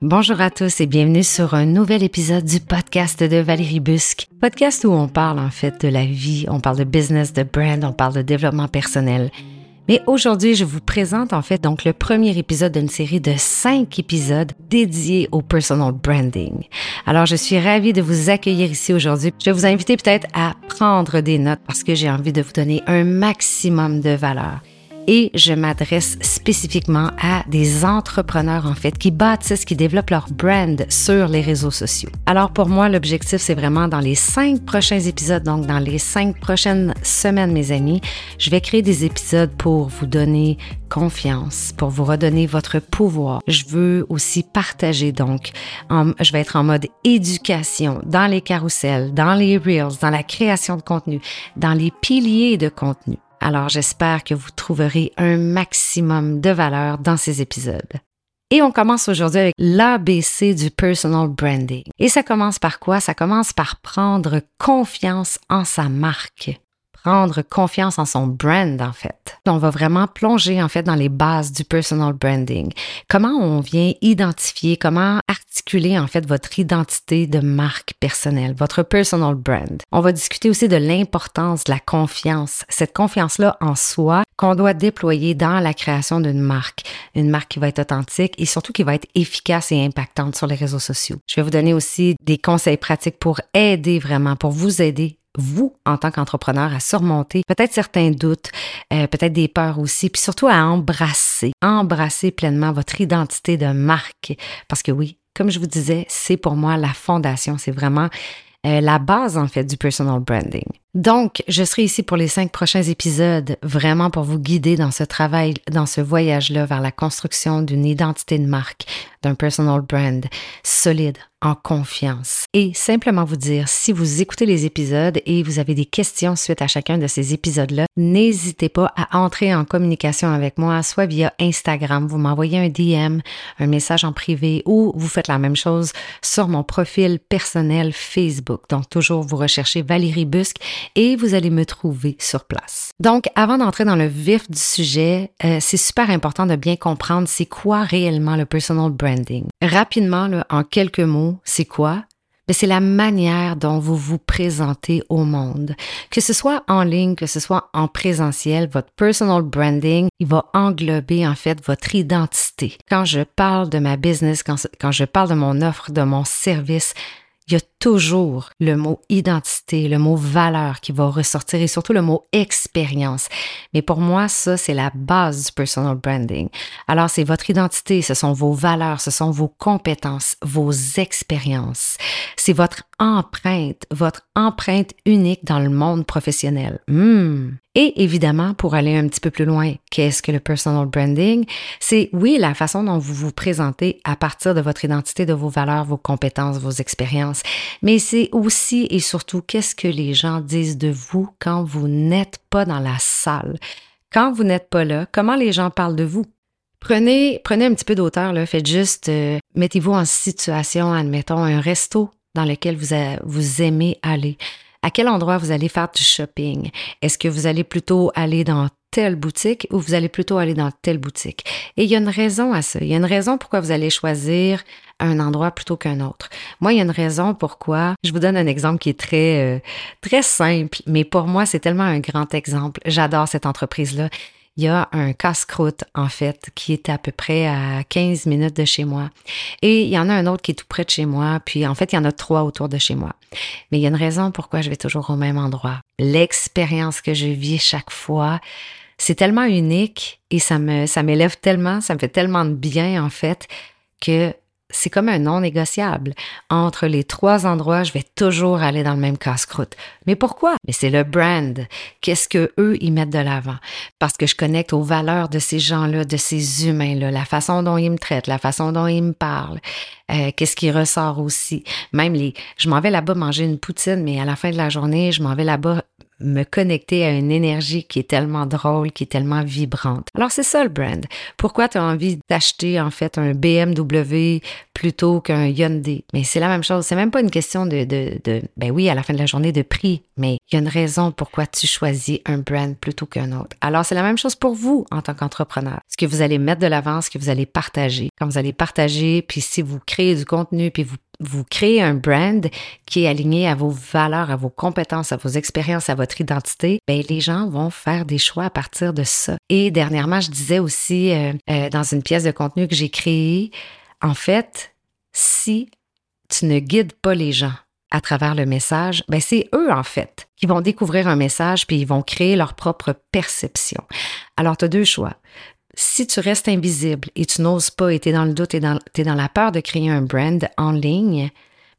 Bonjour à tous et bienvenue sur un nouvel épisode du podcast de Valérie Busque. Podcast où on parle en fait de la vie, on parle de business, de brand, on parle de développement personnel. Mais aujourd'hui, je vous présente en fait donc le premier épisode d'une série de cinq épisodes dédiés au personal branding. Alors, je suis ravie de vous accueillir ici aujourd'hui. Je vais vous inviter peut-être à prendre des notes parce que j'ai envie de vous donner un maximum de valeur et je m'adresse spécifiquement à des entrepreneurs en fait qui bâtissent, qui développent leur brand sur les réseaux sociaux. Alors pour moi, l'objectif c'est vraiment dans les cinq prochains épisodes, donc dans les cinq prochaines semaines, mes amis, je vais créer des épisodes pour vous donner confiance, pour vous redonner votre pouvoir. Je veux aussi partager donc, je vais être en mode éducation dans les carousels, dans les reels, dans la création de contenu, dans les piliers de contenu. Alors j'espère que vous trouverez un maximum de valeur dans ces épisodes. Et on commence aujourd'hui avec l'ABC du personal branding. Et ça commence par quoi? Ça commence par prendre confiance en sa marque prendre confiance en son brand, en fait. On va vraiment plonger, en fait, dans les bases du personal branding. Comment on vient identifier, comment articuler, en fait, votre identité de marque personnelle, votre personal brand? On va discuter aussi de l'importance de la confiance, cette confiance-là en soi qu'on doit déployer dans la création d'une marque, une marque qui va être authentique et surtout qui va être efficace et impactante sur les réseaux sociaux. Je vais vous donner aussi des conseils pratiques pour aider vraiment, pour vous aider vous, en tant qu'entrepreneur, à surmonter peut-être certains doutes, euh, peut-être des peurs aussi, puis surtout à embrasser, embrasser pleinement votre identité de marque. Parce que oui, comme je vous disais, c'est pour moi la fondation, c'est vraiment euh, la base en fait du personal branding. Donc, je serai ici pour les cinq prochains épisodes, vraiment pour vous guider dans ce travail, dans ce voyage-là vers la construction d'une identité de marque, d'un personal brand solide, en confiance. Et simplement vous dire, si vous écoutez les épisodes et vous avez des questions suite à chacun de ces épisodes-là, n'hésitez pas à entrer en communication avec moi, soit via Instagram, vous m'envoyez un DM, un message en privé, ou vous faites la même chose sur mon profil personnel Facebook. Donc, toujours vous recherchez Valérie Busque et vous allez me trouver sur place. Donc, avant d'entrer dans le vif du sujet, euh, c'est super important de bien comprendre c'est quoi réellement le personal branding. Rapidement, en quelques mots, c'est quoi? Ben, c'est la manière dont vous vous présentez au monde. Que ce soit en ligne, que ce soit en présentiel, votre personal branding, il va englober en fait votre identité. Quand je parle de ma business, quand, quand je parle de mon offre, de mon service, il y a toujours le mot identité, le mot valeur qui va ressortir et surtout le mot expérience. Mais pour moi, ça, c'est la base du personal branding. Alors, c'est votre identité, ce sont vos valeurs, ce sont vos compétences, vos expériences. C'est votre empreinte, votre empreinte unique dans le monde professionnel. Hmm. Et évidemment, pour aller un petit peu plus loin, qu'est-ce que le personal branding? C'est oui, la façon dont vous vous présentez à partir de votre identité, de vos valeurs, vos compétences, vos expériences, mais c'est aussi et surtout qu'est-ce que les gens disent de vous quand vous n'êtes pas dans la salle? Quand vous n'êtes pas là, comment les gens parlent de vous? Prenez, prenez un petit peu d'auteur, là. Faites juste, euh, mettez-vous en situation, admettons, un resto dans lequel vous, aimez aller. À quel endroit vous allez faire du shopping? Est-ce que vous allez plutôt aller dans telle boutique ou vous allez plutôt aller dans telle boutique? Et il y a une raison à ça. Il y a une raison pourquoi vous allez choisir un endroit plutôt qu'un autre. Moi, il y a une raison pourquoi. Je vous donne un exemple qui est très, euh, très simple, mais pour moi, c'est tellement un grand exemple. J'adore cette entreprise-là. Il y a un casse-croûte, en fait, qui est à peu près à 15 minutes de chez moi. Et il y en a un autre qui est tout près de chez moi. Puis, en fait, il y en a trois autour de chez moi. Mais il y a une raison pourquoi je vais toujours au même endroit. L'expérience que je vis chaque fois, c'est tellement unique et ça me, ça m'élève tellement, ça me fait tellement de bien, en fait, que c'est comme un non négociable. Entre les trois endroits, je vais toujours aller dans le même casse-croûte. Mais pourquoi? Mais c'est le brand. Qu'est-ce que eux ils mettent de l'avant? Parce que je connecte aux valeurs de ces gens-là, de ces humains-là, la façon dont ils me traitent, la façon dont ils me parlent. Euh, qu'est-ce qui ressort aussi? Même les, je m'en vais là-bas manger une poutine, mais à la fin de la journée, je m'en vais là-bas me connecter à une énergie qui est tellement drôle, qui est tellement vibrante. Alors c'est ça le brand. Pourquoi tu as envie d'acheter en fait un BMW plutôt qu'un Hyundai? Mais c'est la même chose. C'est même pas une question de, de, de, ben oui, à la fin de la journée de prix, mais il y a une raison pourquoi tu choisis un brand plutôt qu'un autre. Alors c'est la même chose pour vous en tant qu'entrepreneur. Ce que vous allez mettre de l'avant, ce que vous allez partager. Quand vous allez partager, puis si vous créez du contenu, puis vous vous créez un brand qui est aligné à vos valeurs, à vos compétences, à vos expériences, à votre identité, ben les gens vont faire des choix à partir de ça. Et dernièrement, je disais aussi euh, euh, dans une pièce de contenu que j'ai créée, en fait, si tu ne guides pas les gens à travers le message, ben c'est eux en fait qui vont découvrir un message puis ils vont créer leur propre perception. Alors tu as deux choix si tu restes invisible et tu n'oses pas et tu es dans le doute et tu es dans la peur de créer un brand en ligne,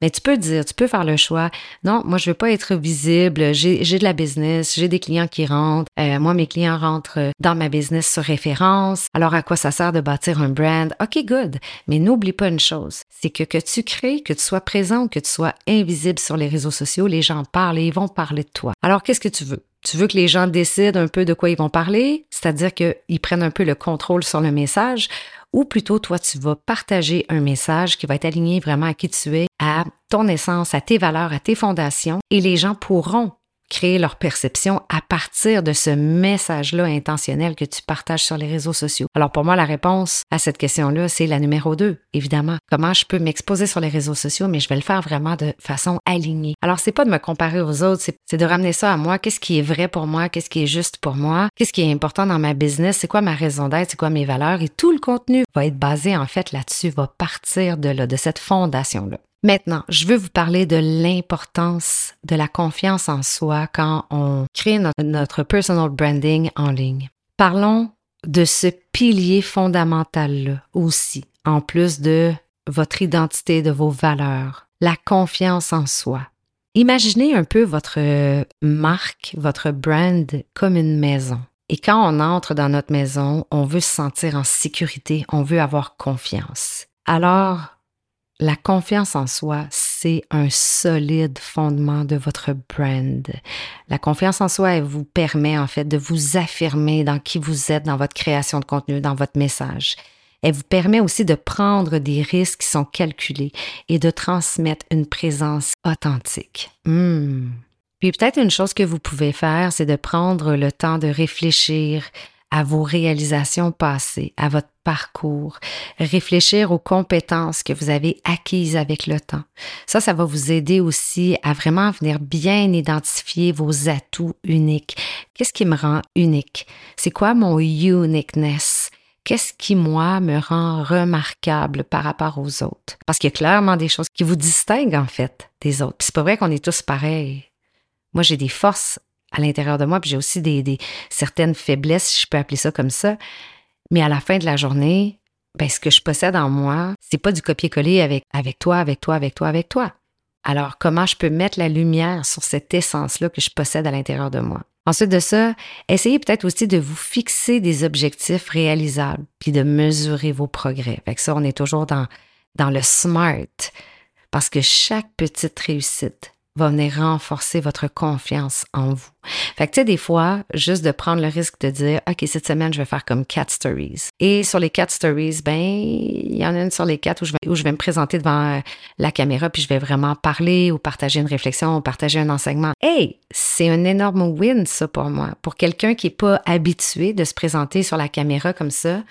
mais tu peux dire, tu peux faire le choix. Non, moi, je veux pas être visible. J'ai, de la business, j'ai des clients qui rentrent. Euh, moi, mes clients rentrent dans ma business sur référence. Alors, à quoi ça sert de bâtir un brand? OK, good. Mais n'oublie pas une chose. C'est que que tu crées, que tu sois présent que tu sois invisible sur les réseaux sociaux, les gens parlent et ils vont parler de toi. Alors, qu'est-ce que tu veux? Tu veux que les gens décident un peu de quoi ils vont parler, c'est-à-dire qu'ils prennent un peu le contrôle sur le message, ou plutôt toi, tu vas partager un message qui va être aligné vraiment à qui tu es, à ton essence, à tes valeurs, à tes fondations, et les gens pourront créer leur perception à partir de ce message-là intentionnel que tu partages sur les réseaux sociaux. Alors pour moi, la réponse à cette question-là, c'est la numéro deux, évidemment. Comment je peux m'exposer sur les réseaux sociaux, mais je vais le faire vraiment de façon alignée? Alors c'est pas de me comparer aux autres, c'est de ramener ça à moi. Qu'est-ce qui est vrai pour moi? Qu'est-ce qui est juste pour moi? Qu'est-ce qui est important dans ma business? C'est quoi ma raison d'être? C'est quoi mes valeurs? Et tout le contenu va être basé en fait là-dessus, va partir de là, de cette fondation-là. Maintenant, je veux vous parler de l'importance de la confiance en soi quand on crée notre, personal branding en ligne. Parlons de ce pilier fondamental-là aussi, en plus de votre identité, de vos valeurs, la confiance en soi. Imaginez un peu votre marque, votre brand comme une maison. Et quand on entre dans notre maison, on veut se sentir en sécurité, on veut avoir confiance. Alors, la confiance en soi, c'est un solide fondement de votre brand. La confiance en soi, elle vous permet en fait de vous affirmer dans qui vous êtes, dans votre création de contenu, dans votre message. Elle vous permet aussi de prendre des risques qui sont calculés et de transmettre une présence authentique. Hmm. Puis peut-être une chose que vous pouvez faire, c'est de prendre le temps de réfléchir à vos réalisations passées, à votre parcours, réfléchir aux compétences que vous avez acquises avec le temps. Ça, ça va vous aider aussi à vraiment venir bien identifier vos atouts uniques. Qu'est-ce qui me rend unique? C'est quoi mon uniqueness? Qu'est-ce qui, moi, me rend remarquable par rapport aux autres? Parce qu'il y a clairement des choses qui vous distinguent, en fait, des autres. Puis c'est pas vrai qu'on est tous pareils. Moi, j'ai des forces à l'intérieur de moi, puis j'ai aussi des, des, certaines faiblesses, si je peux appeler ça comme ça. Mais à la fin de la journée, ben, ce que je possède en moi, c'est pas du copier-coller avec, avec toi, avec toi, avec toi, avec toi. Alors, comment je peux mettre la lumière sur cette essence-là que je possède à l'intérieur de moi? Ensuite de ça, essayez peut-être aussi de vous fixer des objectifs réalisables, puis de mesurer vos progrès. Fait que ça, on est toujours dans, dans le smart, parce que chaque petite réussite, va venir renforcer votre confiance en vous. Fait que tu sais, des fois, juste de prendre le risque de dire, OK, cette semaine, je vais faire comme quatre stories. Et sur les quatre stories, ben, il y en a une sur les quatre où je vais, où je vais me présenter devant euh, la caméra puis je vais vraiment parler ou partager une réflexion ou partager un enseignement. Hey, c'est un énorme win, ça, pour moi. Pour quelqu'un qui est pas habitué de se présenter sur la caméra comme ça,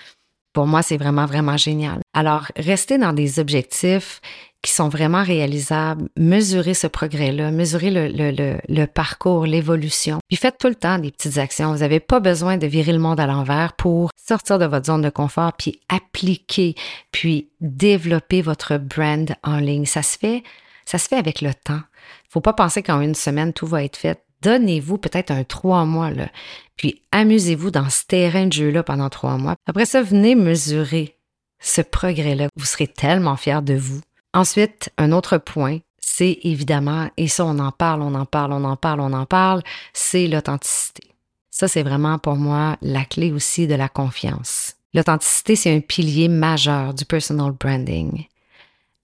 pour moi, c'est vraiment, vraiment génial. Alors, restez dans des objectifs qui sont vraiment réalisables, mesurer ce progrès-là, mesurer le, le, le, parcours, l'évolution. Puis faites tout le temps des petites actions. Vous n'avez pas besoin de virer le monde à l'envers pour sortir de votre zone de confort, puis appliquer, puis développer votre brand en ligne. Ça se fait, ça se fait avec le temps. Faut pas penser qu'en une semaine, tout va être fait. Donnez-vous peut-être un trois mois, là. Puis amusez-vous dans ce terrain de jeu-là pendant trois mois. Après ça, venez mesurer ce progrès-là. Vous serez tellement fiers de vous. Ensuite, un autre point, c'est évidemment, et ça on en parle, on en parle, on en parle, on en parle, c'est l'authenticité. Ça, c'est vraiment pour moi la clé aussi de la confiance. L'authenticité, c'est un pilier majeur du personal branding.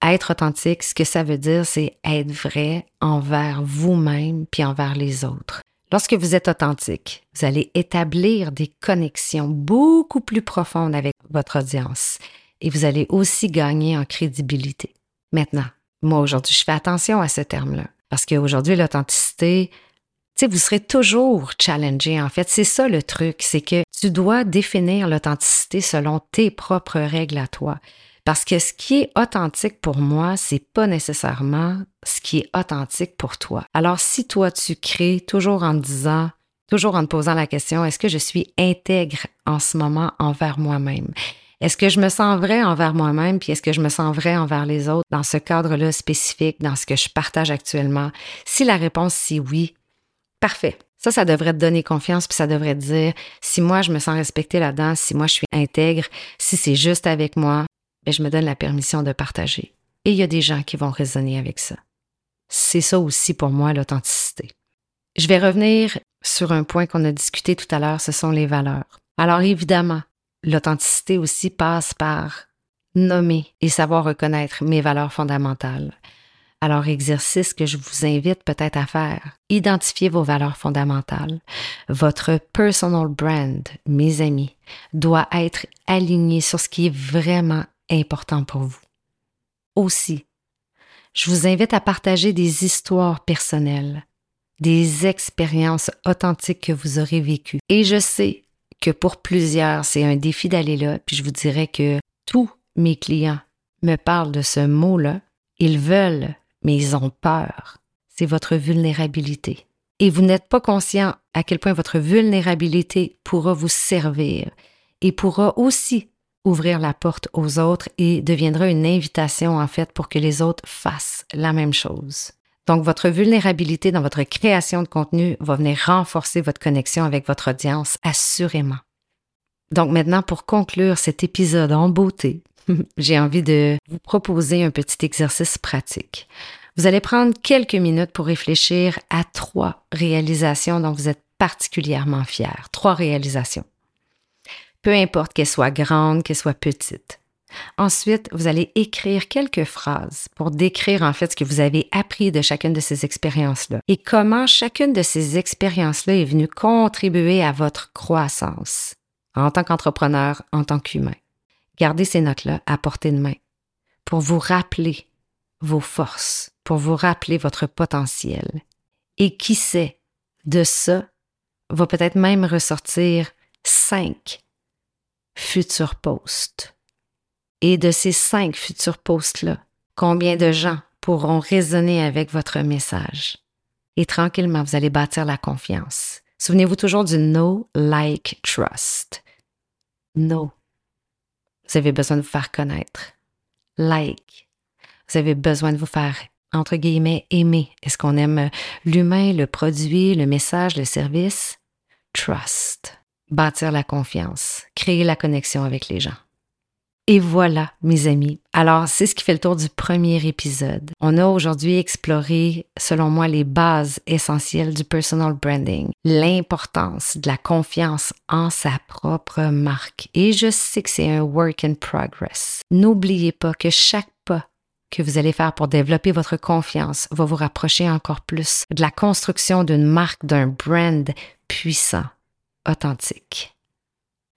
Être authentique, ce que ça veut dire, c'est être vrai envers vous-même puis envers les autres. Lorsque vous êtes authentique, vous allez établir des connexions beaucoup plus profondes avec votre audience et vous allez aussi gagner en crédibilité. Maintenant, moi aujourd'hui, je fais attention à ce terme-là parce qu'aujourd'hui, l'authenticité, tu sais, vous serez toujours challengé. En fait, c'est ça le truc, c'est que tu dois définir l'authenticité selon tes propres règles à toi. Parce que ce qui est authentique pour moi, c'est pas nécessairement ce qui est authentique pour toi. Alors, si toi, tu crées toujours en te disant, toujours en te posant la question, est-ce que je suis intègre en ce moment envers moi-même? Est-ce que je me sens vrai envers moi-même, puis est-ce que je me sens vrai envers les autres dans ce cadre-là spécifique, dans ce que je partage actuellement? Si la réponse c'est oui, parfait. Ça, ça devrait te donner confiance, puis ça devrait te dire si moi je me sens respecté là-dedans, si moi je suis intègre, si c'est juste avec moi, ben, je me donne la permission de partager. Et il y a des gens qui vont raisonner avec ça. C'est ça aussi pour moi l'authenticité. Je vais revenir sur un point qu'on a discuté tout à l'heure, ce sont les valeurs. Alors évidemment, l'authenticité aussi passe par nommer et savoir reconnaître mes valeurs fondamentales. Alors, exercice que je vous invite peut-être à faire. Identifiez vos valeurs fondamentales. Votre personal brand, mes amis, doit être aligné sur ce qui est vraiment important pour vous. Aussi, je vous invite à partager des histoires personnelles, des expériences authentiques que vous aurez vécues. Et je sais que pour plusieurs, c'est un défi d'aller là, puis je vous dirais que tous mes clients me parlent de ce mot-là. Ils veulent, mais ils ont peur. C'est votre vulnérabilité. Et vous n'êtes pas conscient à quel point votre vulnérabilité pourra vous servir et pourra aussi ouvrir la porte aux autres et deviendra une invitation en fait pour que les autres fassent la même chose. Donc votre vulnérabilité dans votre création de contenu va venir renforcer votre connexion avec votre audience assurément. Donc maintenant pour conclure cet épisode en beauté, j'ai envie de vous proposer un petit exercice pratique. Vous allez prendre quelques minutes pour réfléchir à trois réalisations dont vous êtes particulièrement fiers. Trois réalisations peu importe qu'elle soit grande, qu'elle soit petite. Ensuite, vous allez écrire quelques phrases pour décrire en fait ce que vous avez appris de chacune de ces expériences-là et comment chacune de ces expériences-là est venue contribuer à votre croissance en tant qu'entrepreneur, en tant qu'humain. Gardez ces notes-là à portée de main pour vous rappeler vos forces, pour vous rappeler votre potentiel. Et qui sait, de ça va peut-être même ressortir cinq futurs posts. Et de ces cinq futurs posts-là, combien de gens pourront résonner avec votre message? Et tranquillement, vous allez bâtir la confiance. Souvenez-vous toujours du no, like, trust. No. Vous avez besoin de vous faire connaître. Like. Vous avez besoin de vous faire, entre guillemets, aimer. Est-ce qu'on aime l'humain, le produit, le message, le service? Trust bâtir la confiance, créer la connexion avec les gens. Et voilà, mes amis. Alors, c'est ce qui fait le tour du premier épisode. On a aujourd'hui exploré, selon moi, les bases essentielles du personal branding, l'importance de la confiance en sa propre marque. Et je sais que c'est un work in progress. N'oubliez pas que chaque pas que vous allez faire pour développer votre confiance va vous rapprocher encore plus de la construction d'une marque, d'un brand puissant authentique.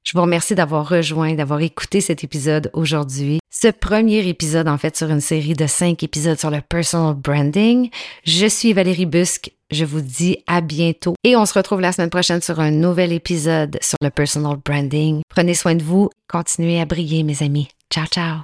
Je vous remercie d'avoir rejoint, d'avoir écouté cet épisode aujourd'hui. Ce premier épisode, en fait, sur une série de cinq épisodes sur le personal branding. Je suis Valérie Busque. Je vous dis à bientôt et on se retrouve la semaine prochaine sur un nouvel épisode sur le personal branding. Prenez soin de vous. Continuez à briller, mes amis. Ciao, ciao.